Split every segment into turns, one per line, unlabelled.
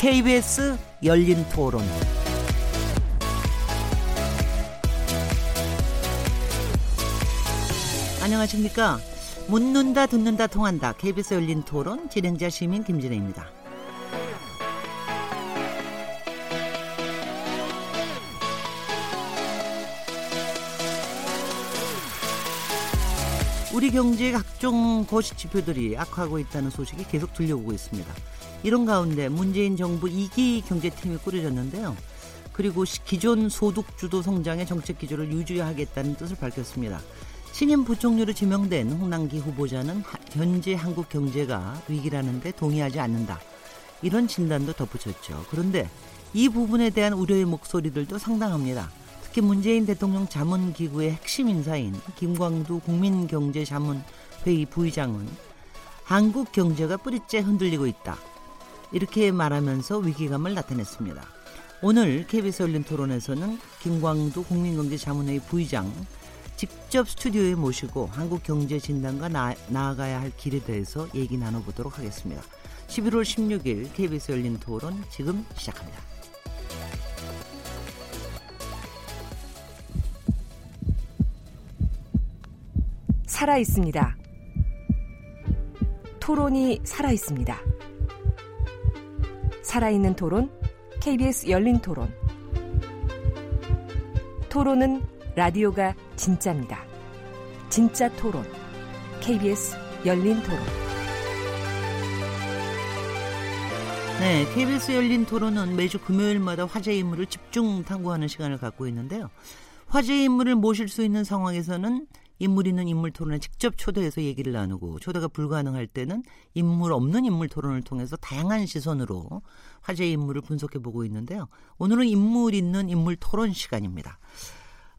KBS 열린 토론. 안녕하십니까. 묻는다, 듣는다, 통한다. KBS 열린 토론 진행자 시민 김진혜입니다. 우리 경제의 각종 거시 지표들이 악화하고 있다는 소식이 계속 들려오고 있습니다. 이런 가운데 문재인 정부 2기 경제팀이 꾸려졌는데요. 그리고 기존 소득 주도 성장의 정책 기조를 유지하겠다는 뜻을 밝혔습니다. 신임 부총리로 지명된 홍남기 후보자는 현재 한국 경제가 위기라는데 동의하지 않는다. 이런 진단도 덧붙였죠. 그런데 이 부분에 대한 우려의 목소리들도 상당합니다. 특히 문재인 대통령 자문기구의 핵심 인사인 김광두 국민경제자문회의 부의장은 한국 경제가 뿌리째 흔들리고 있다. 이렇게 말하면서 위기감을 나타냈습니다. 오늘 KBS 열린 토론에서는 김광두 국민경제 자문회의 부의장 직접 스튜디오에 모시고 한국 경제 진단과 나, 나아가야 할 길에 대해서 얘기 나눠보도록 하겠습니다. 11월 16일 KBS 열린 토론 지금 시작합니다.
살아 있습니다. 토론이 살아 있습니다. 살아있는 토론, KBS 열린 토론. 토론은 라디오가 진짜입니다. 진짜 토론, KBS 열린 토론.
네, KBS 열린 토론은 매주 금요일마다 화제 인물을 집중 탐구하는 시간을 갖고 있는데요. 화제 인물을 모실 수 있는 상황에서는 인물 있는 인물 토론에 직접 초대해서 얘기를 나누고 초대가 불가능할 때는 인물 없는 인물 토론을 통해서 다양한 시선으로 화제 인물을 분석해 보고 있는데요. 오늘은 인물 있는 인물 토론 시간입니다.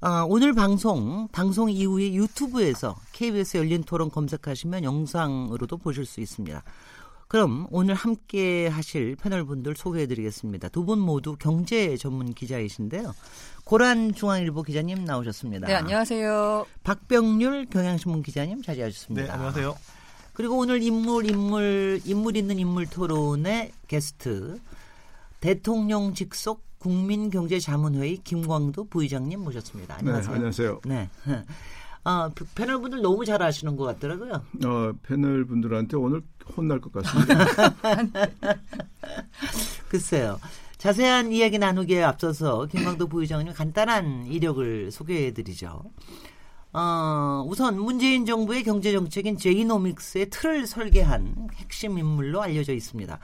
아, 오늘 방송 방송 이후에 유튜브에서 KBS 열린 토론 검색하시면 영상으로도 보실 수 있습니다. 그럼 오늘 함께 하실 패널 분들 소개해 드리겠습니다. 두 분 모두 경제 전문 기자이신데요. 고란 중앙일보 기자님 나오셨습니다.
네, 안녕하세요.
박병률 경향신문 기자님 자리하셨습니다.
네, 안녕하세요.
그리고 오늘 인물 인물 인물 있는 인물 토론의 게스트 대통령 직속 국민경제자문회의 김광도 부의장님 모셨습니다. 안녕하세요.
네, 안녕하세요.
네. 아, 패널 분들 너무 잘 아시는 것 같더라고요.
어, 패널 분들한테 오늘 혼날 것 같습니다.
글쎄요. 자세한 이야기 나누기에 앞서서 김광도 부의장님 간단한 이력을 소개해드리죠. 어, 우선 문재인 정부의 경제 정책인 제이노믹스의 틀을 설계한 핵심 인물로 알려져 있습니다.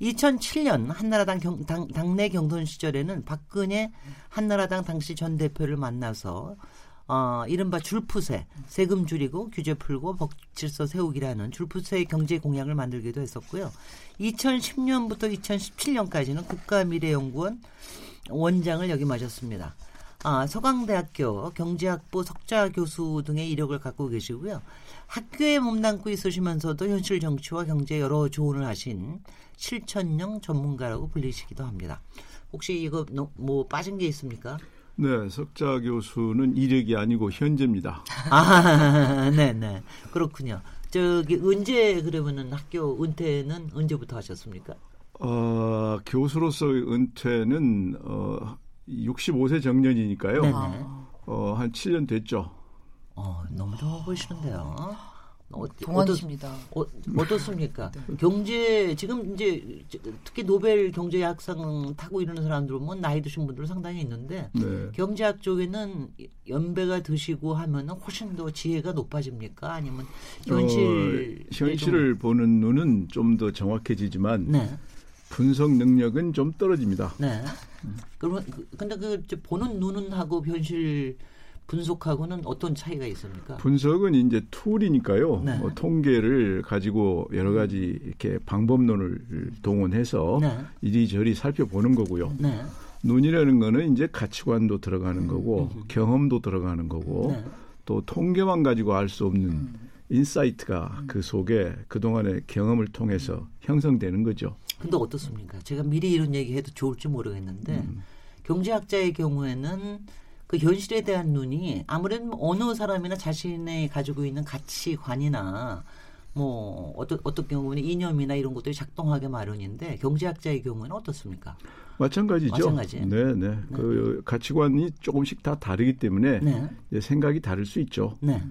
2007년 한나라당 경, 당, 당내 경선 시절에는 박근혜 한나라당 당시 전 대표를 만나서 어, 이른바 줄푸세, 세금 줄이고 규제 풀고 법 질서 세우기라는 줄푸세 경제 공약을 만들기도 했었고요. 2010년부터 2017년까지는 국가미래연구원 원장을 역임하셨습니다. 아, 서강대학교 경제학부 석좌 교수 등의 이력을 갖고 계시고요. 학교에 몸담고 있으시면서도 현실 정치와 경제 여러 조언을 하신 실천형 전문가라고 불리시기도 합니다. 혹시 이거 뭐 빠진 게 있습니까?
네, 석자 교수는 이력이 아니고 현재입니다.
아, 네, 네. 그렇군요. 저기 언제 그러면은 학교 은퇴는 언제부터 하셨습니까?
어, 교수로서의 은퇴는 어 65세 정년이니까요. 네네. 어, 한 7년 됐죠.
어, 너무 좋아 보이시는데요.
어, 동안이십니다.
어, 어떻습니까? 네. 경제 지금 이제 특히 노벨 경제학상 타고 이러는 사람들 보면 나이 드신 분들 상당히 있는데 네. 경제학 쪽에는 연배가 드시고 하면은 훨씬 더 지혜가 높아집니까? 아니면 현실
어, 현실을 좀... 보는 눈은 좀 더 정확해지지만 네. 분석 능력은 좀 떨어집니다.
네. 그러면 그, 근데 그 보는 눈은 하고 현실 분석하고는 어떤 차이가 있습니까?
분석은 이제 툴이니까요. 네. 뭐 통계를 가지고 여러 가지 이렇게 방법론을 동원해서 네. 이리저리 살펴보는 거고요. 네. 눈이라는 거는 이제 가치관도 들어가는 거고 음. 경험도 들어가는 거고 네. 또 통계만 가지고 알 수 없는 음. insight가 음. 그 속에 그동안의 경험을 통해서 형성되는 거죠.
근데 어떻습니까? 제가 미리 이런 얘기해도 좋을지 모르겠는데 음. 경제학자의 경우에는 그 현실에 대한 눈이 아무래도 어느 사람이나 자신의 가지고 있는 가치관이나 뭐 어떤 어떤 경우는 이념이나 이런 것들이 작동하게 마련인데 경제학자의 경우는 어떻습니까?
마찬가지죠.
마찬가지.
네, 네. 네. 그 가치관이 조금씩 다 다르기 때문에 네. 생각이 다를 수 있죠.
네.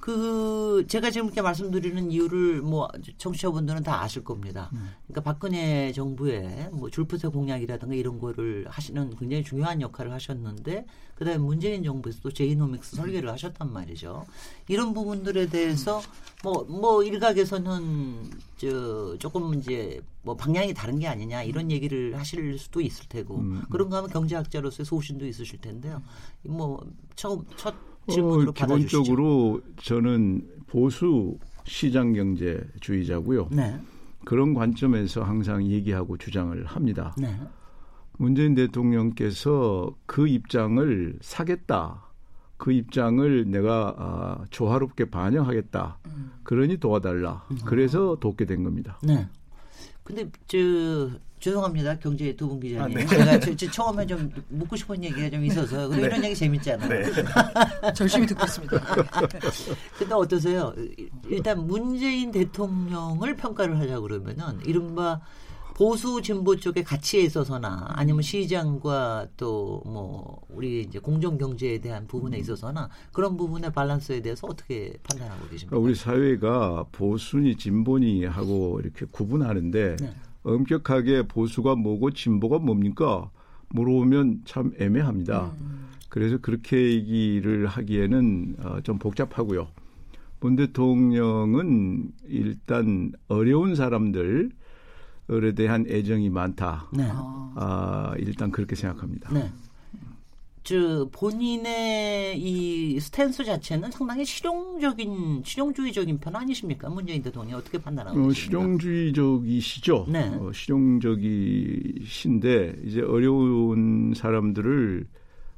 그 제가 지금 이렇게 말씀드리는 이유를 뭐 청취자분들은 다 아실 겁니다. 음. 그러니까 박근혜 정부의 뭐 줄푸세 공약이라든가 이런 거를 하시는 굉장히 중요한 역할을 하셨는데 그다음에 문재인 정부에서도 제이노믹스 설계를 하셨단 말이죠. 이런 부분들에 대해서 뭐뭐 뭐 일각에서는 저 조금 이제 뭐 방향이 다른 게 아니냐 이런 얘기를 하실 수도 있을 테고 음. 그런가 하면 경제학자로서의 소신도 있으실 텐데요. 뭐 처음 첫 질문으로 어,
기본적으로 저는 보수 시장 경제주의자고요. 네. 그런 관점에서 항상 얘기하고 주장을 합니다. 네. 문재인 대통령께서 그 입장을 사겠다. 그 입장을 내가 아, 조화롭게 반영하겠다. 음. 그러니 도와달라. 음. 그래서 돕게 된 겁니다.
네. 근데 저 죄송합니다. 경제 두분 기자님. 아, 네. 제가 저, 저 처음에 좀 묻고 싶은 얘기가 좀 있어서 네. 이런 얘기 재밌잖아요. 네.
열심히 듣고 있습니다.
근데 어떠세요? 일단 문재인 대통령을 평가를 하자 그러면은 이른바 보수 진보 쪽의 가치에 있어서나 아니면 시장과 또 뭐 우리 이제 공정 경제에 대한 부분에 음. 있어서나 그런 부분의 밸런스에 대해서 어떻게 판단하고 계십니까?
우리 사회가 보수니 진보니 하고 이렇게 구분하는데 네. 엄격하게 보수가 뭐고 진보가 뭡니까? 물어보면 참 애매합니다. 음. 그래서 그렇게 얘기를 하기에는 어, 좀 복잡하고요. 문 대통령은 일단 어려운 사람들 에 대한 애정이 많다. 네. 아, 일단 그렇게 생각합니다. 네.
저 본인의 이 스탠스 자체는 상당히 실용적인 실용주의적인 편 아니십니까? 문재인 대통령이 어떻게 판단하고 어,
실용주의적이시죠. 네. 어, 실용적이신데 이제 어려운 사람들을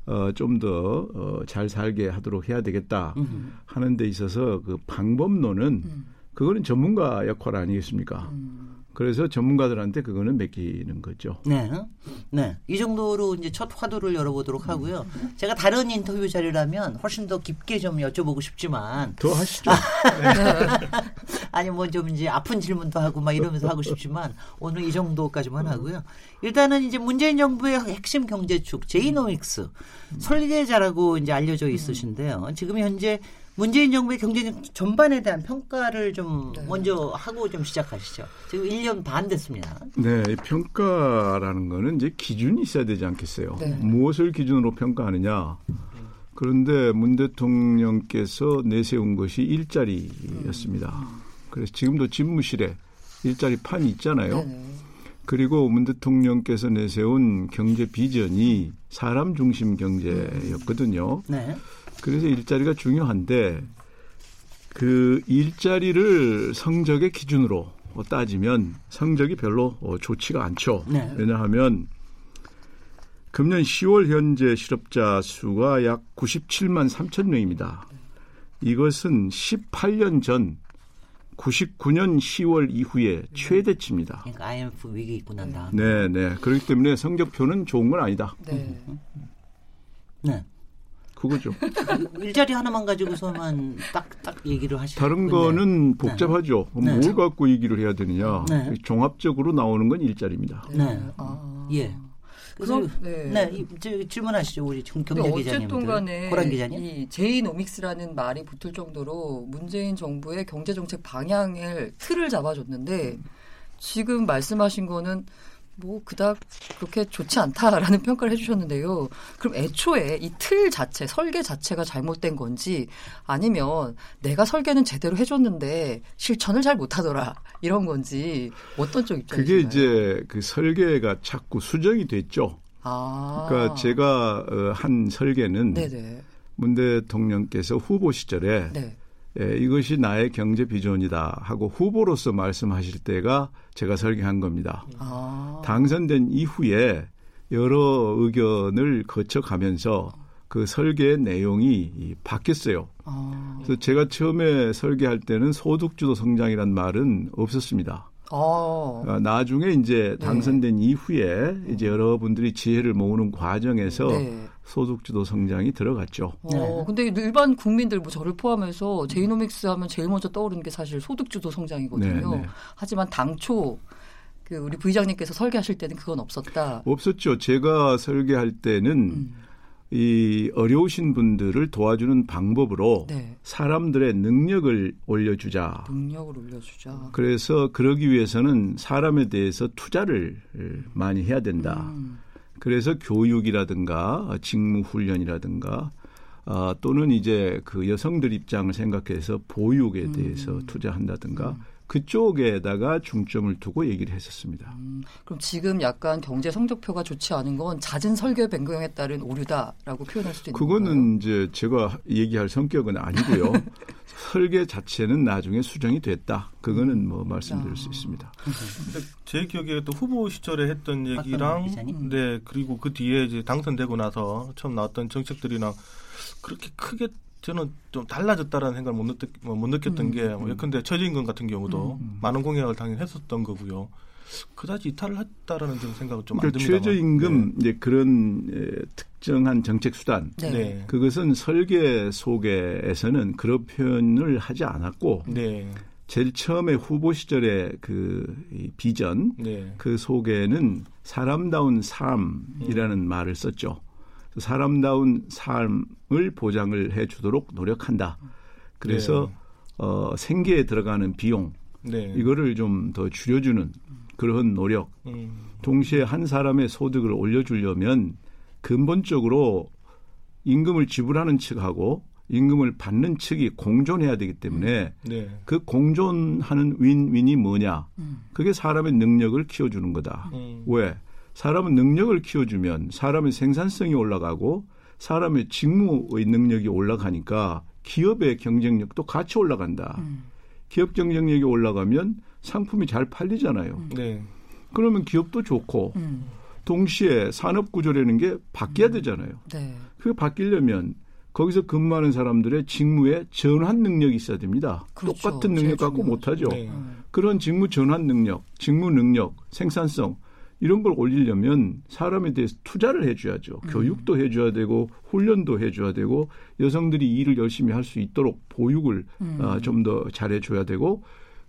어, 좀 더잘 어, 살게 하도록 해야 되겠다 음. 하는 데 있어서 그 방법론은 음. 그거는 전문가 역할 아니겠습니까? 음. 그래서 전문가들한테 그거는 맡기는 거죠.
네. 네. 이 정도로 이제 첫 화두를 열어보도록 하고요. 제가 다른 인터뷰 자리라면 훨씬 더 깊게 좀 여쭤보고 싶지만.
더 하시죠.
아니, 뭐 좀 이제 아픈 질문도 하고 막 이러면서 하고 싶지만 오늘 이 정도까지만 하고요. 일단은 이제 문재인 정부의 핵심 경제축, 제이노믹스 설계자라고 이제 알려져 있으신데요. 지금 현재 문재인 정부의 경제 전반에 대한 평가를 좀 네. 먼저 하고 좀 시작하시죠. 지금 1년 반 됐습니다.
네, 평가라는 거는 이제 기준이 있어야 되지 않겠어요. 네. 무엇을 기준으로 평가하느냐. 그런데 문 대통령께서 내세운 것이 일자리였습니다. 그래서 지금도 집무실에 일자리 판이 있잖아요. 네 그리고 문 대통령께서 내세운 경제 비전이 사람 중심 경제였거든요. 네. 그래서 일자리가 중요한데 그 일자리를 성적의 기준으로 따지면 성적이 별로 어, 좋지가 않죠. 네. 왜냐하면 금년 10월 현재 실업자 수가 약 97만 3천 명입니다. 이것은 18년 전 99년 10월 이후에 최대치입니다.
그러니까 IMF 위기 있고 난 다음.
네, 네. 그렇기 때문에 성적표는 좋은 건 아니다. 네.
네.
그거죠.
일자리 하나만 가지고서만 딱딱 얘기를 하시는
다른 거는 네. 복잡하죠. 네. 뭘 갖고 얘기를 해야 되느냐. 네. 종합적으로 나오는 건 일자리입니다.
네. 아. 예. 그럼 네, 네 이, 질문하시죠 우리 경제 기자님. 어쨌든 간에
이 제이노믹스라는 말이 붙을 정도로 문재인 정부의 경제 정책 방향을 틀을 잡아줬는데 지금 말씀하신 거는 뭐 그닥 그렇게 좋지 않다라는 평가를 해주셨는데요. 그럼 애초에 이 틀 자체, 설계 자체가 잘못된 건지 아니면 내가 설계는 제대로 해줬는데 실천을 잘 못하더라 이런 건지 어떤 쪽 입장이신가요?
그게 이제 그 설계가 자꾸 수정이 됐죠. 아. 그러니까 제가 어, 한 설계는 네네. 문 대통령께서 후보 시절에 네. 예, 이것이 나의 경제 비전이다 하고 후보로서 말씀하실 때가 제가 설계한 겁니다. 아. 당선된 이후에 여러 의견을 거쳐가면서 그 설계 내용이 바뀌었어요. 아. 그래서 제가 처음에 설계할 때는 소득주도 성장이란 말은 없었습니다.
어.
어, 나중에 이제 네. 당선된 네. 이후에 이제 여러분들이 지혜를 모으는 과정에서 네. 소득주도 성장이 들어갔죠.
어, 네. 근데 일반 국민들 뭐 저를 포함해서 제이노믹스 하면 제일 먼저 떠오르는 게 사실 소득주도 성장이거든요. 네, 네. 하지만 당초 그 우리 부의장님께서 설계하실 때는 그건 없었다.
없었죠. 제가 설계할 때는 음. 이 어려우신 분들을 도와주는 방법으로 네. 사람들의 능력을 올려주자.
능력을 올려주자.
그래서 그러기 위해서는 사람에 대해서 투자를 많이 해야 된다. 음. 그래서 교육이라든가 직무 훈련이라든가 아, 또는 이제 그 여성들 입장을 생각해서 보육에 대해서 음. 투자한다든가 음. 그쪽에다가 중점을 두고 얘기를 했었습니다. 음,
그럼 지금 약간 경제 성적표가 좋지 않은 건 잦은 설계 변경에 따른 오류다라고 표현할 수도 있는
그거는
건가요?
이제 제가 얘기할 성격은 아니고요. 설계 자체는 나중에 수정이 됐다. 그거는 뭐 말씀드릴 아. 수 있습니다.
제 기억에 또 후보 시절에 했던 얘기랑 네 그리고 그 뒤에 이제 당선되고 나서 처음 나왔던 정책들이랑 그렇게 크게 저는 좀 달라졌다라는 생각을 못, 느꼈, 뭐못 느꼈던 음, 게, 뭐 예컨대 최저임금 같은 경우도 음, 음. 많은 공약을 당연히 했었던 거고요. 그다지 이탈을 했다라는 좀 생각을 좀안 그러니까
듭니다. 최저임금 네. 이제 그런 에, 특정한 정책 수단, 네. 네. 그것은 설계 속에서는 그런 표현을 하지 않았고, 네. 제일 처음에 후보 시절의 그이 비전, 네. 그 속에는 사람다운 삶이라는 음. 말을 썼죠. 사람다운 삶을 보장을 해 주도록 노력한다. 그래서 네. 어, 생계에 들어가는 비용 네. 이거를 좀 더 줄여주는 그런 노력. 음. 동시에 한 사람의 소득을 올려주려면 근본적으로 임금을 지불하는 측하고 임금을 받는 측이 공존해야 되기 때문에 음. 네. 그 공존하는 윈윈이 뭐냐? 음. 그게 사람의 능력을 키워주는 거다. 음. 왜? 사람은 능력을 키워주면 사람의 생산성이 올라가고 사람의 직무의 능력이 올라가니까 기업의 경쟁력도 같이 올라간다. 음. 기업 경쟁력이 올라가면 상품이 잘 팔리잖아요. 음. 네. 그러면 기업도 좋고 음. 동시에 산업 구조라는 게 바뀌어야 음. 되잖아요. 네. 그게 바뀌려면 거기서 근무하는 사람들의 직무에 전환 능력이 있어야 됩니다. 그렇죠. 똑같은 능력 갖고 못하죠. 네. 그런 직무 전환 능력, 직무 능력, 생산성 이런 걸 올리려면 사람에 대해서 투자를 해줘야죠. 음. 교육도 해줘야 되고 훈련도 해줘야 되고 여성들이 일을 열심히 할 수 있도록 보육을 음. 어, 좀더 잘해줘야 되고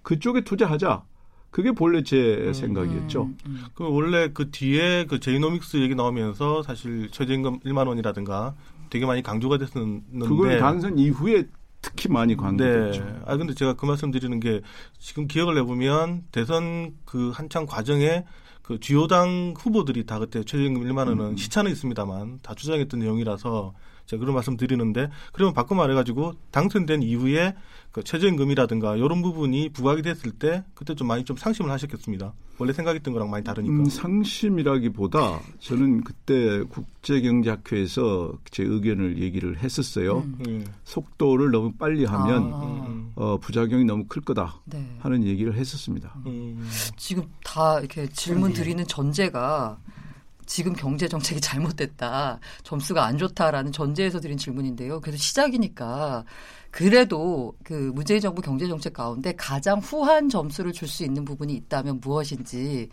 그쪽에 투자하자. 그게 본래 제 음, 생각이었죠. 음,
음. 그 원래 그 뒤에 그 제이노믹스 얘기 나오면서 사실 최저임금 1만 원이라든가 되게 많이 강조가 됐었는데
그건 당선 이후에 특히 많이 강조됐죠.
네. 아 근데 제가 그 말씀 드리는 게 지금 기억을 해보면 대선 그 한창 과정에 그 주요당 후보들이 다 그때 최저임금 1만 원은 음. 시차는 있습니다만 다 주장했던 내용이라서 제가 그런 말씀 드리는데 그러면 바꿔 말해가지고 당선된 이후에 그 최저임금이라든가 이런 부분이 부각이 됐을 때 그때 좀 많이 좀 상심을 하셨겠습니다. 원래 생각했던 거랑 많이 다르니까. 음,
상심이라기보다 저는 그때 국제경제학회에서 제 의견을 얘기를 했었어요. 음. 네. 속도를 너무 빨리 하면 아. 어, 부작용이 너무 클 거다 네. 하는 얘기를 했었습니다. 음.
지금 다 이렇게 질문 드리는 전제가 지금 경제 정책이 잘못됐다, 점수가 안 좋다라는 전제에서 드린 질문인데요. 그래서 시작이니까 그래도 그 문재인 정부 경제 정책 가운데 가장 후한 점수를 줄 수 있는 부분이 있다면 무엇인지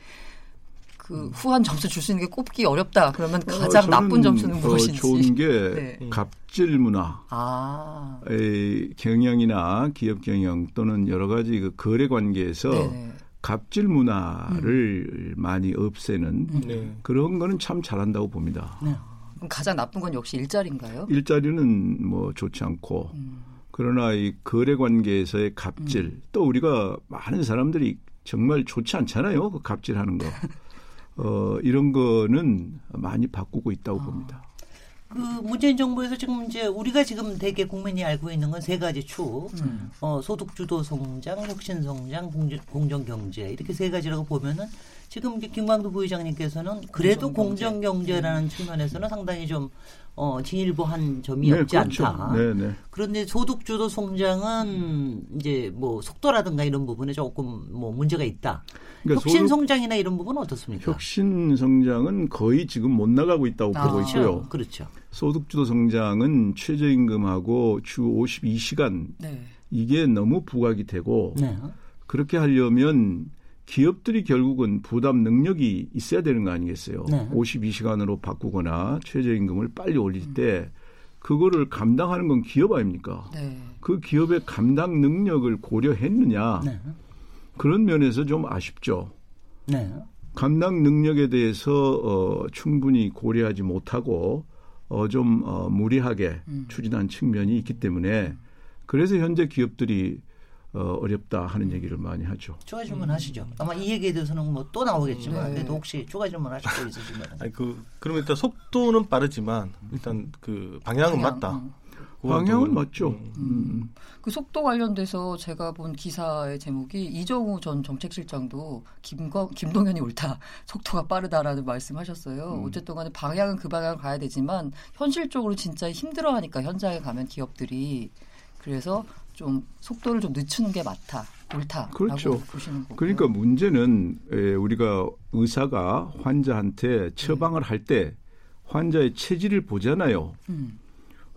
그 음. 후한 점수 줄 수 있는 게 꼽기 어렵다. 그러면 어, 가장 어, 나쁜 점수는 무엇인지.
좋은 게 네. 갑질 문화, 아. 의 경영이나 기업 경영 또는 여러 가지 그 거래 관계에서 네네. 갑질 문화를 음. 많이 없애는 음. 네. 그런 거는 참 잘한다고 봅니다. 네.
그럼 가장 나쁜 건 역시 일자리인가요?
일자리는 뭐 좋지 않고 음. 그러나 이 거래 관계에서의 갑질 음. 또 우리가 많은 사람들이 정말 좋지 않잖아요. 그 갑질하는 거. 어, 이런 거는 많이 바꾸고 있다고 아. 봅니다.
그 문재인 정부에서 지금 이제 우리가 지금 대개 국민이 알고 있는 건 세 가지 축, 음. 어, 소득 주도 성장, 혁신 성장, 공정 경제 이렇게 세 가지라고 보면은 지금 이제 김광도 부의장님께서는 그래도 공정 경제라는 음. 측면에서는 상당히 좀 어, 진일보한 점이 네, 없지 그렇죠. 않다. 네, 네. 그런데 소득 주도 성장은 이제 뭐 속도라든가 이런 부분에 조금 뭐 문제가 있다. 그러니까 혁신 성장이나 이런 부분은 어떻습니까?
혁신 성장은 거의 지금 못 나가고 있다고 아, 보고 그렇죠. 있고요.
그렇죠.
소득주도 성장은 최저임금하고 주 52시간 네. 이게 너무 부각이 되고 네. 그렇게 하려면 기업들이 결국은 부담 능력이 있어야 되는 거 아니겠어요? 네. 52시간으로 바꾸거나 최저임금을 빨리 올릴 음. 때 그거를 감당하는 건 기업 아닙니까? 네. 그 기업의 감당 능력을 고려했느냐? 네. 그런 면에서 좀 아쉽죠. 네. 감당 능력에 대해서 어, 충분히 고려하지 못하고 어, 좀 어, 무리하게 음. 추진한 측면이 있기 때문에 그래서 현재 기업들이 어, 어렵다 하는 얘기를 많이 하죠.
추가 질문 하시죠. 아마 이 얘기에 대해서는 뭐 또 나오겠지만 네. 그래도 혹시 추가 질문 하실 거 있으시면.
아니 그 그러면 일단 속도는 빠르지만 일단 그 방향은 방향, 맞다. 음.
방향은 맞죠. 음.
음. 그 속도 관련돼서 제가 본 기사의 제목이 이정우 전 정책실장도 김거, 김동연이 옳다. 속도가 빠르다라는 말씀하셨어요. 음. 어쨌든 간에 방향은 그 방향을 가야 되지만 현실적으로 진짜 힘들어하니까 현장에 가면 기업들이 그래서 좀 속도를 좀 늦추는 게 맞다. 옳다.
그렇죠. 그러니까 문제는 우리가 의사가 환자한테 처방을 할때 환자의 체질을 보잖아요. 음.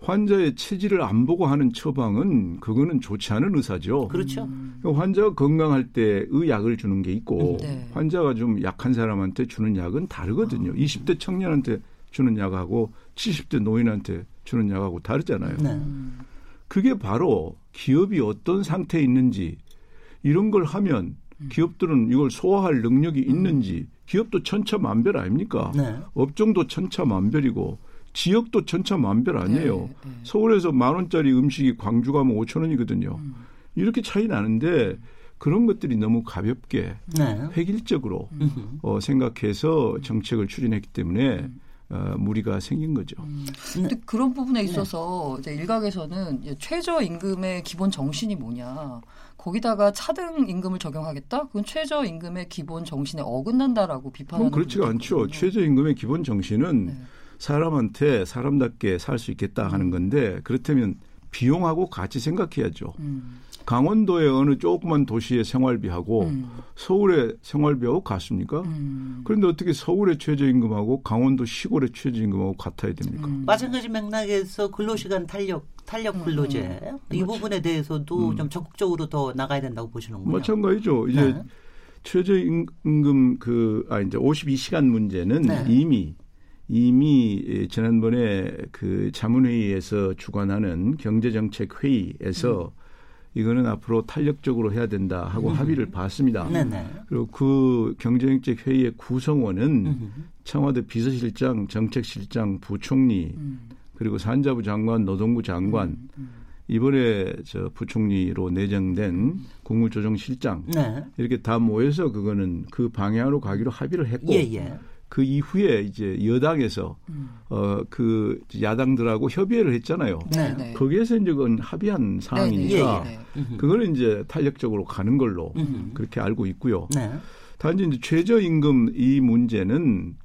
환자의 체질을 안 보고 하는 처방은 그거는 좋지 않은 의사죠.
그렇죠.
음. 환자가 건강할 때의 약을 주는 게 있고 네. 환자가 좀 약한 사람한테 주는 약은 다르거든요. 아. 20대 청년한테 주는 약하고 70대 노인한테 주는 약하고 다르잖아요. 네. 그게 바로 기업이 어떤 상태에 있는지 이런 걸 하면 음. 기업들은 이걸 소화할 능력이 있는지 기업도 천차만별 아닙니까? 네. 업종도 천차만별이고 지역도 천차만별 아니에요. 네, 네. 서울에서 만 원짜리 음식이 광주 가면 5천 원이거든요. 음. 이렇게 차이 나는데 그런 것들이 너무 가볍게 네. 획일적으로 음. 어, 생각해서 정책을 추진했기 때문에 음. 어, 무리가 생긴 거죠. 음.
근데 그런 부분에 네. 있어서 이제 일각에서는 최저 임금의 기본 정신이 뭐냐. 거기다가 차등 임금을 적용하겠다? 그건 최저 임금의 기본 정신에 어긋난다라고 비판하는.
그렇지가 않죠. 최저 임금의 기본 정신은 네. 사람한테 사람답게 살 수 있겠다 하는 건데 그렇다면 비용하고 같이 생각해야죠. 음. 강원도의 어느 조그만 도시의 생활비하고 음. 서울의 생활비하고 같습니까? 음. 그런데 어떻게 서울의 최저임금하고 강원도 시골의 최저임금하고 같아야 됩니까? 음.
마찬가지 맥락에서 근로시간 탄력 탄력 음. 근로제 이 그렇죠. 부분에 대해서도 음. 좀 적극적으로 더 나가야 된다고 보시는군요.
마찬가지죠. 이제 네. 최저임금 그 아 이제 52시간 문제는 네. 이미 이미 지난번에 그 자문회의에서 주관하는 경제정책 회의에서 음. 이거는 앞으로 탄력적으로 해야 된다 하고 음. 합의를 봤습니다. 네네. 그리고 그 경제정책 회의의 구성원은 음. 청와대 비서실장, 정책실장, 부총리 음. 그리고 산자부 장관, 노동부 장관 음, 음. 이번에 저 부총리로 내정된 국무조정실장 네. 이렇게 다 모여서 그거는 그 방향으로 가기로 합의를 했고 예, 예. 그 이후에 이제 여당에서 음. 어그 야당들하고 협의를 했잖아요. 네, 네. 거기에서 이제 그건 합의한 사항이니까 네, 예. 그거는 이제 탄력적으로 가는 걸로 음. 그렇게 알고 있고요. 네. 단지 이제 최저임금 이 문제는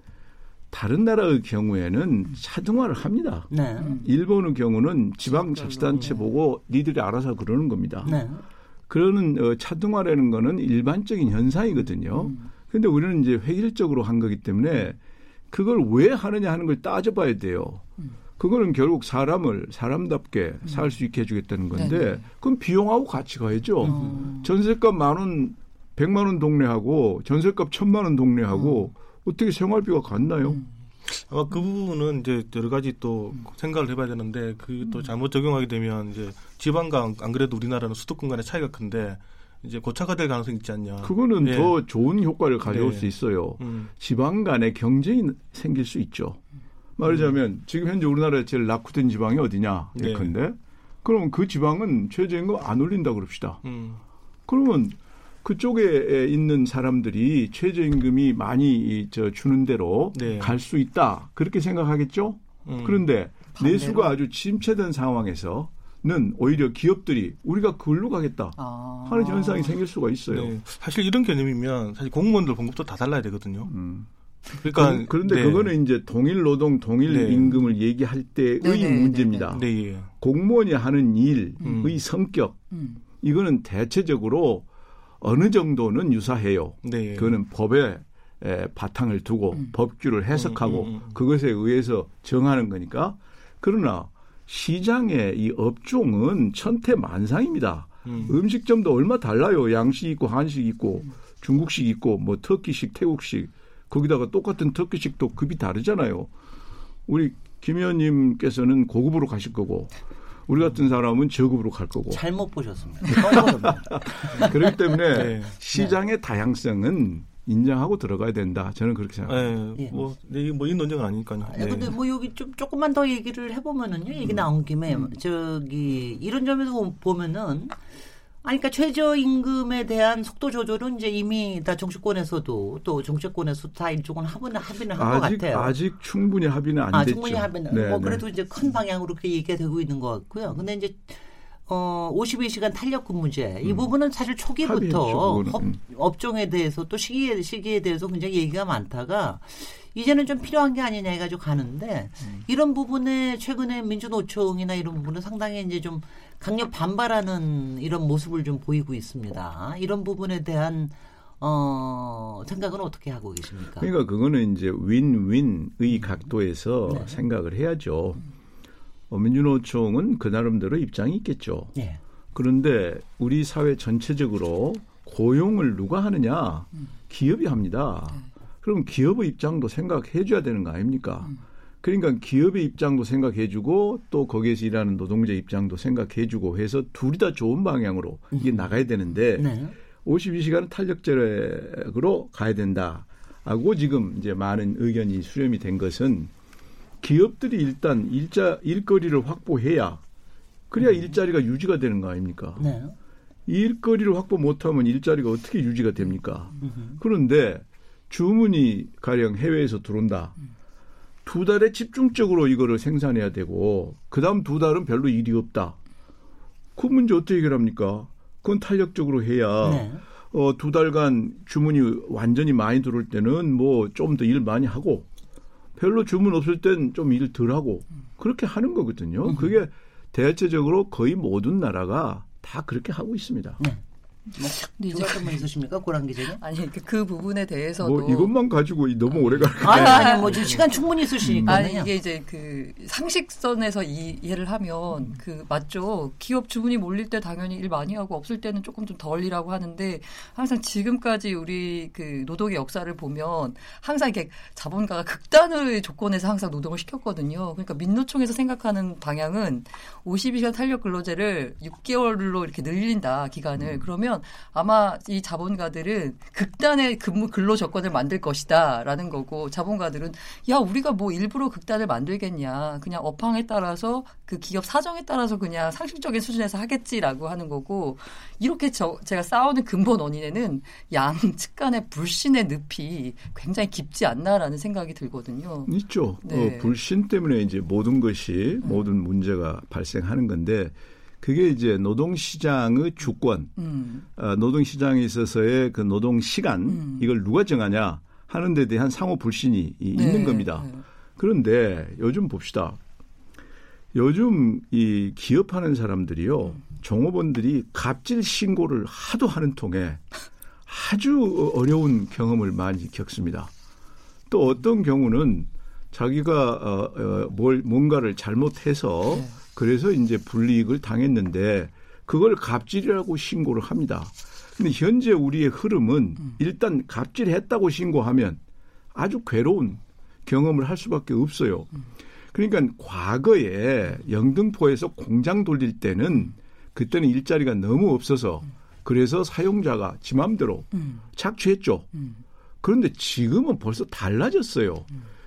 다른 나라의 경우에는 차등화를 합니다. 네. 일본의 경우는 지방자치단체 보고 니들이 알아서 그러는 겁니다. 네. 그러는 어, 차등화라는 거는 일반적인 현상이거든요. 음. 근데 우리는 이제 획일적으로 한 거기 때문에 그걸 왜 하느냐 하는 걸 따져봐야 돼요. 그거는 결국 사람을 사람답게 살수 있게 해주겠다는 건데 네네. 그럼 비용하고 같이 가야죠. 음. 전세값 만 원, 백만 원 동네하고 전세값 천만 원 동네하고 음. 어떻게 생활비가 같나요? 음.
아마 그 부분은 이제 여러 가지 또 생각을 해봐야 되는데 그 또 잘못 적용하게 되면 이제 지방과 안 그래도 우리나라는 수도권 간의 차이가 큰데 이제 고착화될 가능성이 있지 않냐.
그거는 예. 더 좋은 효과를 가져올 네. 수 있어요. 음. 지방 간의 경쟁이 생길 수 있죠. 말하자면 음. 지금 현재 우리나라에 제일 낙후된 지방이 어디냐 예컨대 네. 그럼 그 지방은 최저임금 안 올린다 그럽시다. 음. 그러면 그쪽에 있는 사람들이 최저임금이 많이 저 주는 대로 네. 갈수 있다 그렇게 생각하겠죠. 음. 그런데 반대로. 내수가 아주 침체된 상황에서 는 오히려 기업들이 우리가 그걸로 가겠다 아. 하는 현상이 생길 수가 있어요. 네.
사실 이런 개념이면 사실 공무원들 봉급도 다 달라야 되거든요. 음.
그러니까 그, 런데 네. 그거는 이제 동일 노동 동일 네. 임금을 얘기할 때의 네, 네, 네, 문제입니다. 네, 예. 공무원이 하는 일의 음. 성격 음. 이거는 대체적으로 어느 정도는 유사해요. 네. 그거는 법에 에, 바탕을 두고 음. 법규를 해석하고 음, 음, 음. 그것에 의해서 정하는 거니까 그러나 시장의 이 업종은 천태만상입니다. 음. 식점도 얼마 달라요. 양식 있고 한식 있고 중국식 있고 뭐 터키식, 태국식 거기다가 똑같은 터키식도 급이 다르잖아요. 우리 김 의원님께서는 고급으로 가실 거고 우리 같은 사람은 저급으로 갈 거고.
잘못 보셨습니다.
그렇기 때문에 네. 시장의 다양성은 인정하고 들어가야 된다. 저는 그렇게 생각합니다.
네, 뭐, 네, 뭐이 논쟁은 아니니까요.
네. 근데 뭐 여기 좀 조금만 더 얘기를 해보면은요. 얘기 나온 김에 음. 저기 이런 점에서 보면은 아니, 그러니까 최저임금에 대한 속도 조절은 이제 이미 다 정치권에서도 또 정치권에서 다 일종은 합의는 합의는 한 것 같아요.
아직 충분히 합의는 안
아,
됐죠.
충분히 합의는 네, 뭐 네. 그래도 이제 큰 방향으로 그렇게 얘기가 되고 있는 것 같고요. 근데 이제 어 52시간 탄력 근무제 이 음. 부분은 사실 초기부터 업, 음. 업종에 대해서 또 시기에 시기에 대해서 굉장히 얘기가 많다가 이제는 좀 필요한 게 아니냐 해가지고 가는데 음. 이런 부분에 최근에 민주노총이나 이런 부분은 상당히 이제 좀 강력 반발하는 이런 모습을 좀 보이고 있습니다. 이런 부분에 대한 어, 생각은 어떻게 하고 계십니까?
그러니까 그거는 이제 윈윈의 음. 각도에서 네. 생각을 해야죠. 어, 민주노총은 그 나름대로 입장이 있겠죠. 네. 그런데 우리 사회 전체적으로 고용을 누가 하느냐? 음. 기업이 합니다. 네. 그럼 기업의 입장도 생각해 줘야 되는 거 아닙니까? 음. 그러니까 기업의 입장도 생각해 주고 또 거기에서 일하는 노동자 입장도 생각해 주고 해서 둘이 다 좋은 방향으로 이게 음. 나가야 되는데 네. 52시간은 탄력제로 가야 된다. 하고 지금 이제 많은 의견이 수렴이 된 것은 기업들이 일단 일자 일거리를 확보해야 그래야 음. 일자리가 유지가 되는 거 아닙니까? 네. 일거리를 확보 못하면 일자리가 어떻게 유지가 됩니까? 음. 그런데 주문이 가령 해외에서 들어온다. 음. 두 달에 집중적으로 이거를 생산해야 되고 그다음 두 달은 별로 일이 없다. 그 문제 어떻게 해결합니까? 그건 탄력적으로 해야 네. 어, 두 달간 주문이 완전히 많이 들어올 때는 뭐 좀 더 일 많이 하고 별로 주문 없을 땐 좀 일 덜 하고 그렇게 하는 거거든요. 음. 그게 대체적으로 거의 모든 나라가 다 그렇게 하고 있습니다. 네.
뭐 이제 어떤 있으십니까 고란 기자님?
아니 그, 그 부분에 대해서도
뭐 이것만 가지고 너무 오래 갈
아니 아니 뭐 시간 충분히 있으시니까
아니 이게 이제 그 상식선에서 이, 해를 하면 음. 그 맞죠 기업 주문이 몰릴 때 당연히 일 많이 하고 없을 때는 조금 좀 덜 일하고 하는데 항상 지금까지 우리 그 노동의 역사를 보면 항상 이렇게 자본가가 극단의 조건에서 항상 노동을 시켰거든요. 그러니까 민노총에서 생각하는 방향은 52시간 탄력 근로제를 6개월로 이렇게 늘린다 기간을 음. 그러면 하면 아마 이 자본가들은 극단의 근무 근로 조건을 만들 것이다라는 거고 자본가들은 야 우리가 뭐 일부러 극단을 만들겠냐 그냥 업황에 따라서 그 기업 사정에 따라서 그냥 상식적인 수준에서 하겠지라고 하는 거고 이렇게 저 제가 싸우는 근본 원인에는 양측 간의 불신의 늪이 굉장히 깊지 않나라는 생각이 들거든요.
있죠. 네. 어, 불신 때문에 이제 모든 것이 모든 문제가 발생하는 건데 그게 이제 노동시장의 주권, 음. 어, 노동시장에 있어서의 그 노동시간, 음. 이걸 누가 정하냐 하는 데 대한 상호 불신이 네. 있는 겁니다. 네. 그런데 요즘 봅시다. 요즘 이 기업하는 사람들이요, 음. 종업원들이 갑질 신고를 하도 하는 통에 아주 어려운 경험을 많이 겪습니다. 또 어떤 경우는 자기가 어, 어, 뭘 뭔가를 잘못해서 네. 그래서 이제 불이익을 당했는데 그걸 갑질이라고 신고를 합니다. 근데 현재 우리의 흐름은 음. 일단 갑질했다고 신고하면 아주 괴로운 경험을 할 수밖에 없어요. 음. 그러니까 과거에 영등포에서 공장 돌릴 때는 그때는 일자리가 너무 없어서 음. 그래서 사용자가 지 맘대로 착취했죠. 그런데 지금은 벌써 달라졌어요.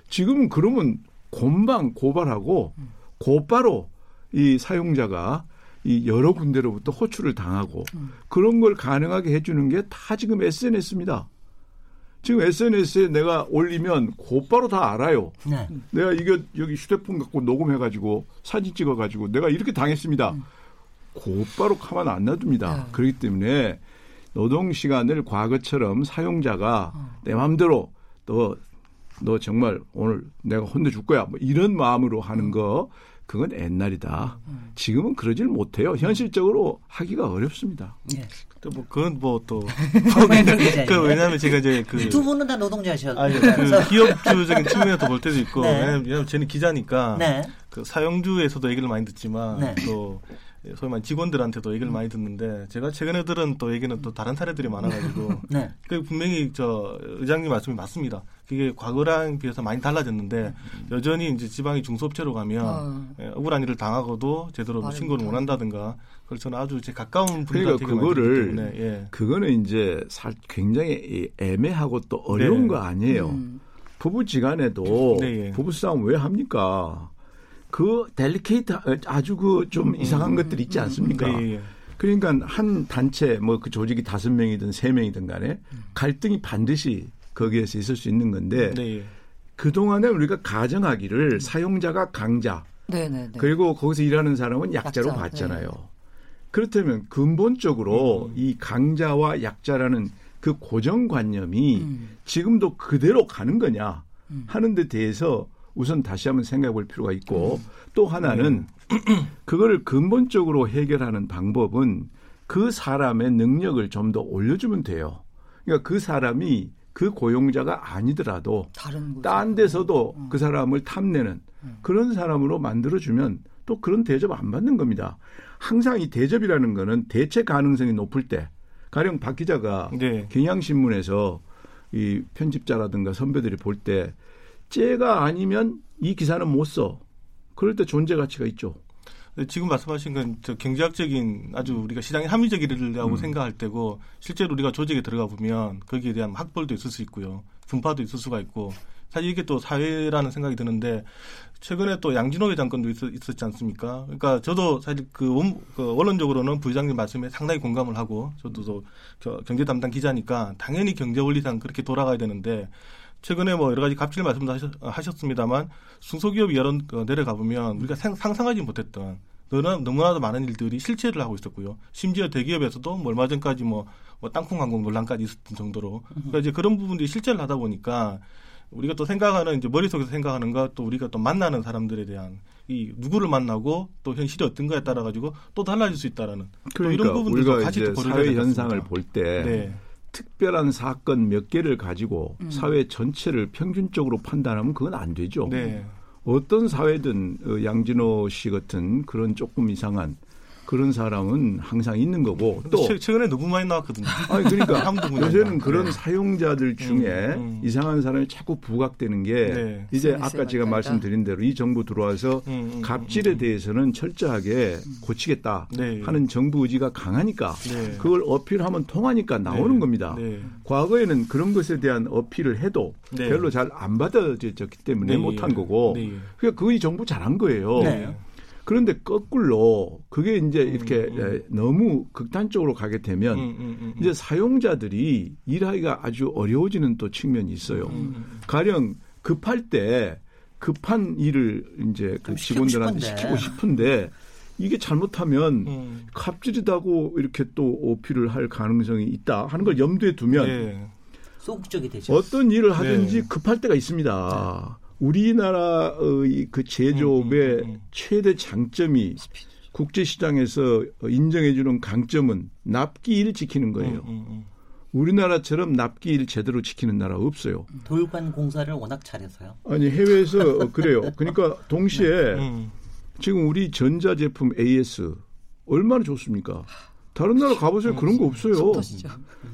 지금은 그러면 곰방 고발하고 곧바로 이 사용자가 이 여러 군데로부터 호출을 당하고 음. 그런 걸 가능하게 해주는 게 다 지금 SNS입니다. 지금 SNS에 내가 올리면 곧바로 다 알아요. 네. 내가 이거 여기 휴대폰 갖고 녹음해가지고 사진 찍어가지고 내가 이렇게 당했습니다. 음. 곧바로 가만 안 놔둡니다. 네. 그렇기 때문에 노동 시간을 과거처럼 사용자가 어. 내 마음대로 너, 너 정말 오늘 내가 혼내줄 거야. 뭐 이런 마음으로 하는 음. 거 그건 옛날이다. 음. 지금은 그러질 못해요. 현실적으로 하기가 어렵습니다. 예.
또뭐 그건 뭐또 그 왜냐하면 제가 이제 그
두 분은 다 노동자셔.
아니 그 기업주적인 측면에서 볼 때도 있고 네. 왜냐하면 저는 기자니까 네. 그 사용주에서도 얘기를 많이 듣지만 네. 또 소위 말 직원들한테도 얘기를 음. 많이 듣는데 제가 최근에 들은 또 얘기는 또 다른 사례들이 많아가지고 네. 그 분명히 저 의장님 말씀이 맞습니다. 그게 과거랑 비해서 많이 달라졌는데 여전히 이제 지방이 중소업체로 가면 어. 예, 억울한 일을 당하고도 제대로 신고를 못 한다든가 그걸 저는 아주 제 가까운
분들한테 그러니까 그거를 때문에, 예. 그거는 이제 살 굉장히 애매하고 또 어려운 네. 거 아니에요. 음. 부부지간에도 네, 예. 부부싸움 왜 합니까? 그 델리케이트 아주 그좀 음, 이상한 음, 것들 있지 않습니까? 네, 예. 그러니까 한 단체 뭐 그 조직이 다섯 명이든 세 명이든 간에 갈등이 반드시 거기에서 있을 수 있는 건데 네. 예. 그 동안에 우리가 가정하기를 사용자가 강자 네, 네, 네. 그리고 거기서 일하는 사람은 약자로 약자, 봤잖아요. 네. 그렇다면 근본적으로 음. 이 강자와 약자라는 그 고정관념이 음. 지금도 그대로 가는 거냐 음. 하는 데 대해서 우선 다시 한번 생각해 볼 필요가 있고 음. 또 하나는 네. 그거를 근본적으로 해결하는 방법은 그 사람의 능력을 좀 더 올려주면 돼요. 그러니까 그 사람이 그 고용자가 아니더라도 딴 데서도 음. 그 사람을 탐내는 음. 그런 사람으로 만들어주면 또 그런 대접 안 받는 겁니다. 항상 이 대접이라는 거는 대체 가능성이 높을 때 가령 박 기자가 네. 경향신문에서 이 편집자라든가 선배들이 볼 때 째가 아니면 이 기사는 못 써. 그럴 때 존재 가치가 있죠.
지금 말씀하신 건 저 경제학적인 아주 우리가 시장의 합리적이라고 음. 생각할 때고 실제로 우리가 조직에 들어가 보면 거기에 대한 학벌도 있을 수 있고요. 분파도 있을 수가 있고 사실 이게 또 사회라는 생각이 드는데 최근에 또 양진호 회장 건도 있, 었 지 않습니까? 그러니까 저도 사실 그, 원, 그 원론적으로는 부회장님 말씀에 상당히 공감을 하고 저도 또 경제 담당 기자니까 당연히 경제 원리상 그렇게 돌아가야 되는데 최근에 뭐 여러 가지 갑질 말씀도 하셨, 습니다만 중소기업이 여러 어, 내려가 보면 우리가 상상하지 못했던 너무나, 너무나도 많은 일들이 실체를 하고 있었고요. 심지어 대기업에서도 뭐 얼마 전까지 뭐, 뭐 땅콩 항공 논란까지 있었던 정도로 그러니까 이제 그런 부분들이 실제를 하다 보니까 우리가 또 생각하는 이제 머릿속에서 생각하는 것또 우리가 또 만나는 사람들에 대한 이 누구를 만나고 또 현실이 어떤가에 따라 가지고 또 달라질 수 있다라는
그러니까 이런 부분들도 같이 또 사회 현상을 볼때 네. 특별한 사건 몇 개를 가지고 음. 사회 전체를 평균적으로 판단하면 그건 안 되죠. 네. 어떤 사회든 어, 양진호 씨 같은 그런 조금 이상한 그런 사람은 항상 있는 거고
또 최근에 너무 많이 나왔거든요.
아니 그러니까 요새는 그런 네. 사용자들 중에 음, 음. 이상한 사람이 자꾸 부각되는 게 네. 이제 아까 제가 말씀드린 대로 이 정부 들어와서 음, 음, 음 갑질에 음, 대해서는 철저하게 고치겠다 네. 하는 정부 의지가 강하니까 네. 그걸 어필하면 통하니까 나오는 네. 겁니다. 네. 과거에는 그런 것에 대한 어필을 해도 별로 잘 안 받아졌기 때문에 못한 거고 그러니까 그게 정부 잘한 거예요. 그런데 거꾸로 그게 이제 음, 이렇게 음, 음. 너무 극단적으로 가게 되면 음, 음, 음, 이제 사용자들이 일하기가 아주 어려워지는 또 측면이 있어요. 가령 급할 때 급한 일을 이제 그 직원들한테 싶은데. 시키고 싶은데 이게 잘못하면 갑질이다고 이렇게 또 오피를 할 가능성이 있다 하는 걸 염두에 두면 네.
소극적이 되죠.
어떤 일을 하든지 네. 급할 때가 있습니다. 네. 우리나라의 그 제조업의 음, 음, 음. 최대 장점이 국제 시장에서 인정해주는 강점은 납기일 지키는 거예요. 음, 음, 우리나라처럼 납기일 제대로 지키는 나라 없어요.
돌관 공사를 워낙 잘해서요.
아니 해외에서 그래요. 그러니까 동시에 네. 지금 우리 전자 제품 AS 얼마나 좋습니까? 다른 나라 가보세요. 그런 거 없어요.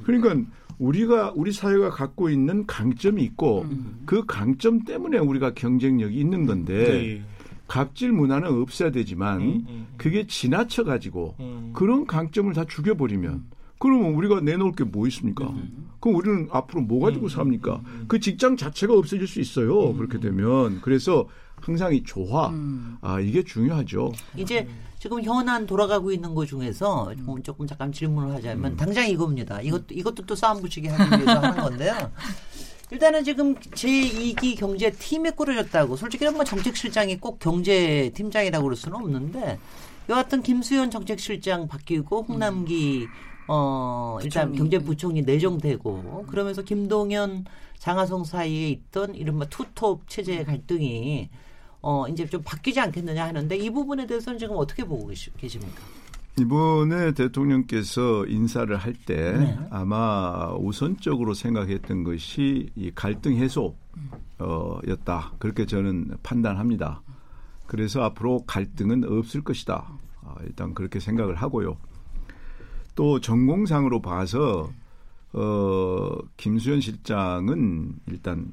그러니까 우리가 우리 사회가 갖고 있는 강점이 있고 음. 그 강점 때문에 우리가 경쟁력이 있는 건데 네. 갑질 문화는 없어야 되지만 음, 음, 음. 그게 지나쳐 가지고 음. 그런 강점을 다 죽여버리면 음. 그러면 우리가 내놓을 게 뭐 있습니까? 그럼 우리는 앞으로 뭐 가지고 삽니까? 그 직장 자체가 없어질 수 있어요. 그렇게 되면 그래서 항상 이 조화 아 이게 중요하죠.
이제 지금 현안 돌아가고 있는 것 중에서 음. 조금 잠깐 질문을 하자면 음. 당장 이겁니다. 이것도 이것도 또 싸움 붙이게 하기 위해서 하는 건데요. 일단은 지금 제2기 경제팀이 꾸려졌다고 솔직히 뭐 정책실장이 꼭 경제팀장이라고 그럴 수는 없는데 여하튼 김수현 정책실장 바뀌고 홍남기 어 일단 경제부총리 내정되고 그러면서 김동연 장하성 사이에 있던 이른바 투톱 체제 갈등이 어 이제 좀 바뀌지 않겠느냐 하는데 이 부분에 대해서는 지금 어떻게 보고 계십니까?
이번에 대통령께서 인사를 할때 네. 아마 우선적으로 생각했던 것이 이 갈등 해소였다. 그렇게 저는 판단합니다. 그래서 앞으로 갈등은 없을 것이다. 일단 그렇게 생각을 하고요. 또 전공상으로 봐서 어 김수현 실장은 일단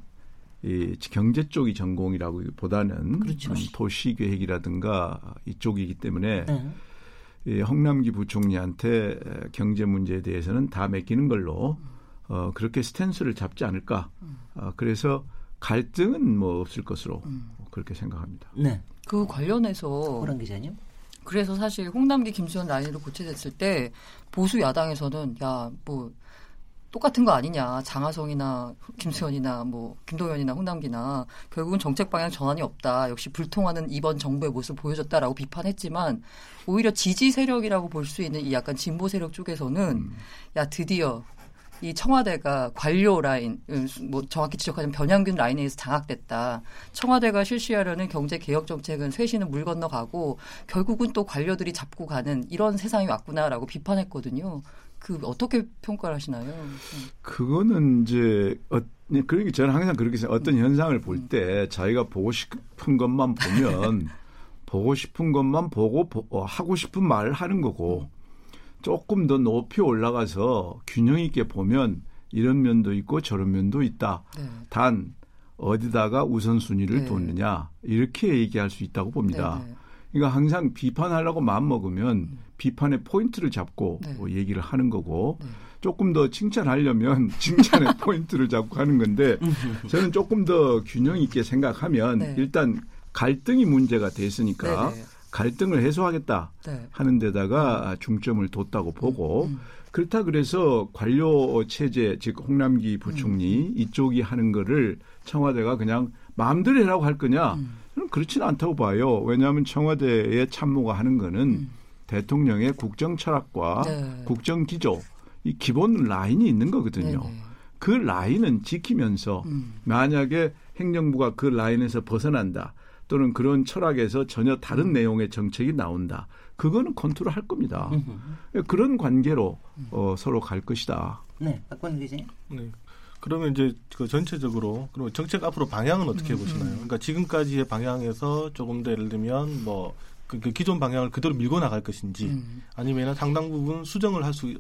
이 경제 쪽이 전공이라고 보다는 그렇죠. 도시 계획이라든가 이쪽이기 때문에 네. 이 홍남기 부총리한테 경제 문제에 대해서는 다 맡기는 걸로 어 그렇게 스탠스를 잡지 않을까. 어, 그래서 갈등은 뭐 없을 것으로 음. 그렇게 생각합니다.
네. 그 관련해서
호랑 기자님.
그래서 사실 홍남기 김수현 라인으로 고쳐졌을 때 보수 야당에서는 야뭐 똑같은 거 아니냐 장하성이나 김수현이나 뭐 김동연이나 홍남기나 결국은 정책 방향 전환이 없다 역시 불통하는 이번 정부의 모습 보여줬다라고 비판했지만 오히려 지지 세력이라고 볼 수 있는 이 약간 진보 세력 쪽에서는 음. 야 드디어 이 청와대가 관료 라인, 뭐 정확히 지적하자면 변양균 라인에서 장악됐다. 청와대가 실시하려는 경제 개혁 정책은 쇄신은 물 건너가고 결국은 또 관료들이 잡고 가는 이런 세상이 왔구나라고 비판했거든요. 그 어떻게 평가를 하시나요?
그거는 이제 어, 그러니까 저는 항상 그렇게 생각. 어떤 현상을 볼때 음. 자기가 보고 싶은 것만 보면 보고 싶은 것만 보고 어, 하고 싶은 말을 하는 거고 조금 더 높이 올라가서 균형 있게 보면 이런 면도 있고 저런 면도 있다. 네. 단 어디다가 우선순위를 네. 뒀느냐 이렇게 얘기할 수 있다고 봅니다. 네. 네. 그러니까 항상 비판하려고 마음 먹으면 음. 비판의 포인트를 잡고 네. 뭐 얘기를 하는 거고 네. 조금 더 칭찬하려면 칭찬의 포인트를 잡고 하는 건데 음. 저는 조금 더 균형 있게 생각하면 네. 일단 갈등이 문제가 됐으니까 갈등을 해소하겠다 네. 하는 데다가 중점을 뒀다고 보고 음, 음. 그렇다 그래서 관료 체제 즉 홍남기 부총리 음. 음. 이쪽이 하는 거를 청와대가 그냥 마음대로 해라고 할 거냐? 음. 저는 그렇지는 않다고 봐요. 왜냐하면 청와대의 참모가 하는 거는 음. 대통령의 국정 철학과 네. 국정 기조 이 기본 라인이 있는 거거든요. 네네. 그 라인은 지키면서 만약에 행정부가 그 라인에서 벗어난다. 또는 그런 철학에서 전혀 다른 음. 내용의 정책이 나온다. 그거는 컨트롤 할 겁니다. 음흠. 그런 관계로 어, 서로 갈 것이다.
네, 박광 기자님.
네. 그러면 이제 그 전체적으로 그럼 정책 앞으로 방향은 어떻게 음, 보시나요? 그러니까 지금까지의 방향에서 조금 더 예를 들면 뭐 그, 그 기존 방향을 그대로 밀고 나갈 것인지 음. 아니면 상당 부분 수정을 할 수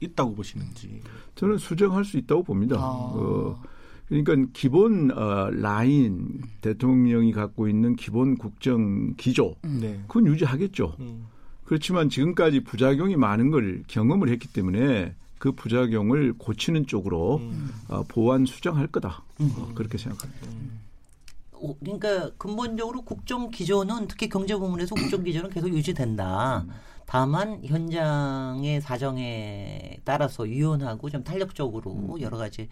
있다고 보시는지
저는 수정할 수 있다고 봅니다. 아. 어, 그러니까 기본 어, 라인 대통령이 갖고 있는 기본 국정 기조 음. 네. 그건 유지하겠죠. 음. 그렇지만 지금까지 부작용이 많은 걸 경험을 했기 때문에 그 부작용을 고치는 쪽으로 음. 어, 보완 수정할 거다. 음. 어, 그렇게 생각합니다. 음.
그러니까 근본적으로 국정 기조는 특히 경제 부문에서 국정 기조는 계속 유지된다. 다만 현장의 사정에 따라서 유연하고 좀 탄력적으로 음. 여러 가지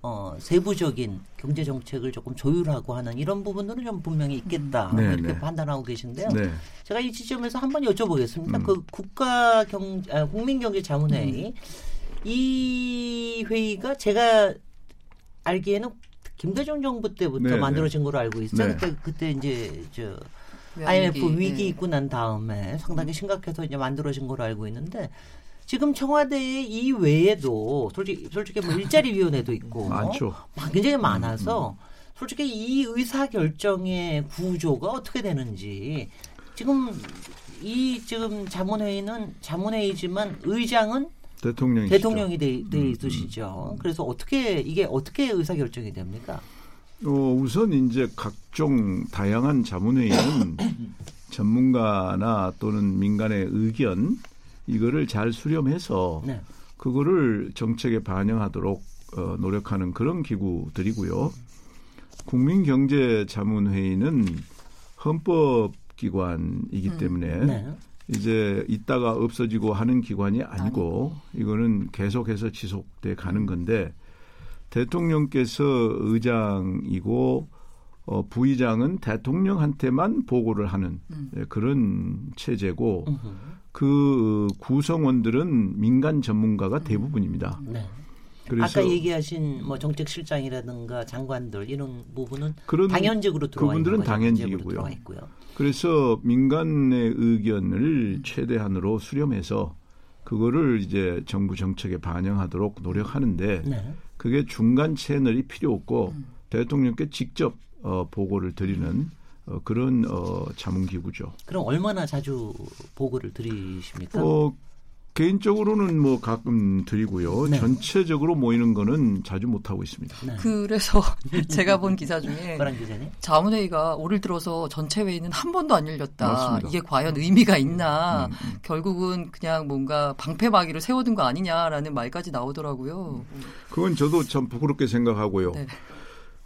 어, 세부적인 경제 정책을 조금 조율하고 하는 이런 부분들은 좀 분명히 있겠다 음. 네, 이렇게 네. 판단하고 계신데요. 네. 제가 이 지점에서 한번 여쭤보겠습니다. 음. 그 국가 경 아, 국민 경제 자문회의 음. 이 회의가 제가 알기에는 김대중 정부 때부터 네, 네. 만들어진 걸로 알고 있어요. 네. 그때 그때 이제 저 IMF 위기, 위기 있고 난 다음에 상당히 심각해서 이제 만들어진 걸로 알고 있는데 지금 청와대 이외에도 솔직히 솔직히 뭐 일자리 위원회도 있고
많죠.
굉장히 많아서 솔직히 이 의사 결정의 구조가 어떻게 되는지 지금 이 지금 자문회의는 자문회의지만 의장은
대통령이
대통령이 돼, 돼 음, 있으시죠. 음. 그래서 어떻게 이게 어떻게 의사 결정이 됩니까?
어, 우선 이제 각종 다양한 자문회의는 전문가나 또는 민간의 의견 이거를 잘 수렴해서 네. 그거를 정책에 반영하도록 어, 노력하는 그런 기구들이고요. 국민경제자문회의는 헌법기관이기 음. 때문에 네. 이제 있다가 없어지고 하는 기관이 아니고 이거는 계속해서 지속돼 가는 건데 대통령께서 의장이고 어, 부의장은 대통령한테만 보고를 하는 음. 예, 그런 체제고 음흠. 그 구성원들은 민간 전문가가 음. 대부분입니다. 네.
그래서 아까 얘기하신 뭐 정책실장이라든가 장관들 이런 부분은 그런 당연직으로 들어와
그분들은 당연직이고요. 그래서 민간의 의견을 음. 최대한으로 수렴해서 그거를 이제 정부 정책에 반영하도록 노력하는데 네. 그게 중간 채널이 필요 없고 음. 대통령께 직접 어, 보고를 드리는 어, 그런 어, 자문기구죠.
그럼 얼마나 자주 보고를 드리십니까?
어, 개인적으로는 뭐 가끔 드리고요. 네. 전체적으로 모이는 거는 자주 못 하고 있습니다. 네.
그래서 제가 본 기사 중에 자문회의가 올을 들어서 전체 회의는 한 번도 안 열렸다. 맞습니다. 이게 과연 의미가 있나? 음, 음, 음. 결국은 그냥 뭔가 방패막이를 세워둔 거 아니냐라는 말까지 나오더라고요.
그건 저도 참 부끄럽게 생각하고요. 네.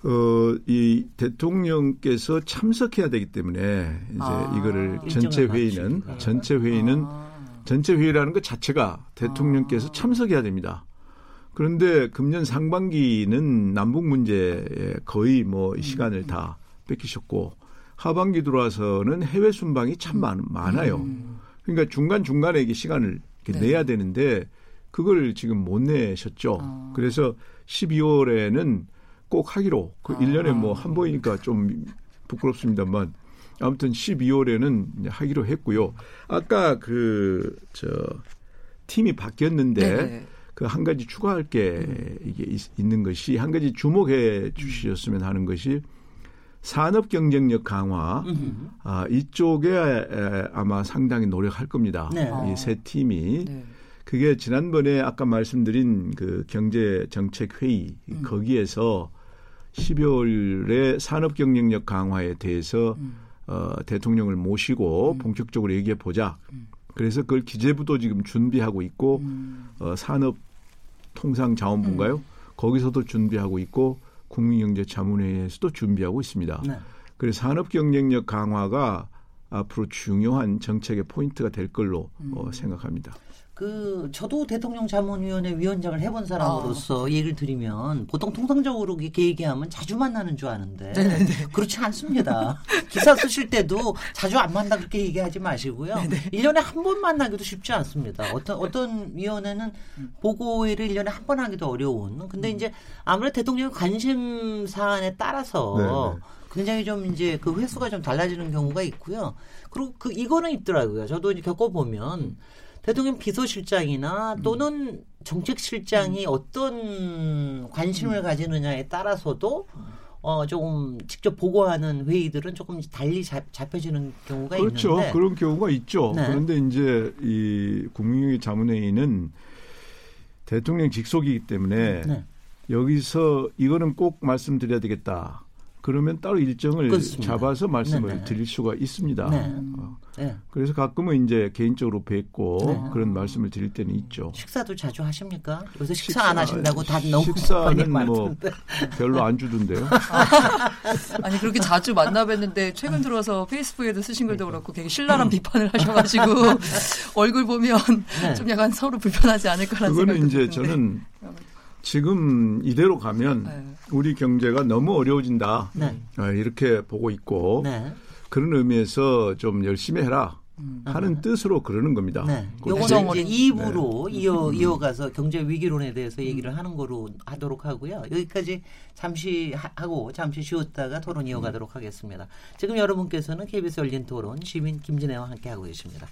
어, 이 대통령께서 참석해야 되기 때문에 이제 아, 이거를 전체 회의는 전체 회의는 아. 전체 회의라는 것 자체가 대통령께서 아. 참석해야 됩니다. 그런데 금년 상반기는 남북 문제에 거의 뭐 음. 시간을 다 뺏기셨고 하반기 들어와서는 해외 순방이 참 많, 많아요. 음. 그러니까 중간 중간에 이게 시간을 네. 내야 되는데 그걸 지금 못 내셨죠. 아. 그래서 12월에는 꼭 하기로 그 아. 1년에 뭐 한 번이니까 좀 부끄럽습니다만 아무튼 12월에는 하기로 했고요. 아까 그 저 팀이 바뀌었는데 그한 가지 추가할 게 음. 이게 있, 는 것이 한 가지 주목해 주셨으면 하는 것이 산업 경쟁력 강화 음. 아, 이쪽에 에, 아마 상당히 노력할 겁니다. 네. 이세 팀이 네. 그게 지난번에 아까 말씀드린 그 경제 정책 회의 음. 거기에서 12월에 산업 경쟁력 강화에 대해서 음. 어, 대통령을 모시고 음. 본격적으로 얘기해 보자. 음. 그래서 그걸 기재부도 지금 준비하고 있고 음. 어, 산업 통상자원부인가요? 음. 거기서도 준비하고 있고 국민경제자문회에서도 준비하고 있습니다. 네. 그래서 산업 경쟁력 강화가 앞으로 중요한 정책의 포인트가 될 걸로 어, 음. 생각합니다.
그 저도 대통령 자문위원회 위원장을 해본 사람으로서 아. 얘기를 드리면 보통 통상적으로 이렇게 얘기하면 자주 만나는 줄 아는데 네네네. 그렇지 않습니다. 기사 쓰실 때도 자주 안 만나 그렇게 얘기하지 마시고요. 네네. 1년에 한 번 만나기도 쉽지 않습니다. 어떤 어떤 위원회는 보고회를 1년에 한 번 하기도 어려운. 근데 음. 이제 아무래도 대통령 관심 사안에 따라서 네네. 굉장히 좀 이제 그 횟수가 좀 달라지는 경우가 있고요. 그리고 그 이거는 있더라고요. 저도 이제 겪어보면 대통령 비서실장이나 또는 정책실장이 음. 어떤 관심을 음. 가지느냐에 따라서도 어 조금 직접 보고하는 회의들은 조금 달리 잡, 혀지는 경우가
그렇죠.
있는데
그런 경우가 있죠. 네. 그런데 이제 이 국민의 자문회의는 대통령 직속이기 때문에 네. 여기서 이거는 꼭 말씀드려야 되겠다. 그러면 따로 일정을 그렇습니다. 잡아서 말씀을 네네. 드릴 수가 있습니다. 네. 어. 네. 그래서 가끔은 이제 개인적으로 뵙고 네. 그런 말씀을 드릴 때는 있죠.
식사도 자주 하십니까? 요새 식사, 식사 안 하신다고 다 너무
식사는 뭐 별로 안 주던데요.
아니 그렇게 자주 만나 뵀는데 최근 들어서 페이스북에도 쓰신 글도 그렇고 되게 신랄한 비판을 하셔가지고 얼굴 보면 네. 좀 약간 서로 불편하지 않을까라는
생각이 그거는 이제 저는 지금 이대로 가면 네. 우리 경제가 너무 어려워진다. 네. 아, 이렇게 보고 있고 네. 그런 의미에서 좀 열심히 해라. 음. 하는 뜻으로 그러는 겁니다. 네.
요거는 이제 입으로 네. 이어 이어가서 경제 위기론에 대해서 얘기를 하는 거로 하도록 하고요. 여기까지 잠시 하고 잠시 쉬었다가 토론 이어가도록 하겠습니다. 지금 여러분께서는 KBS 열린 토론 시민 김진애와 함께 하고 계십니다.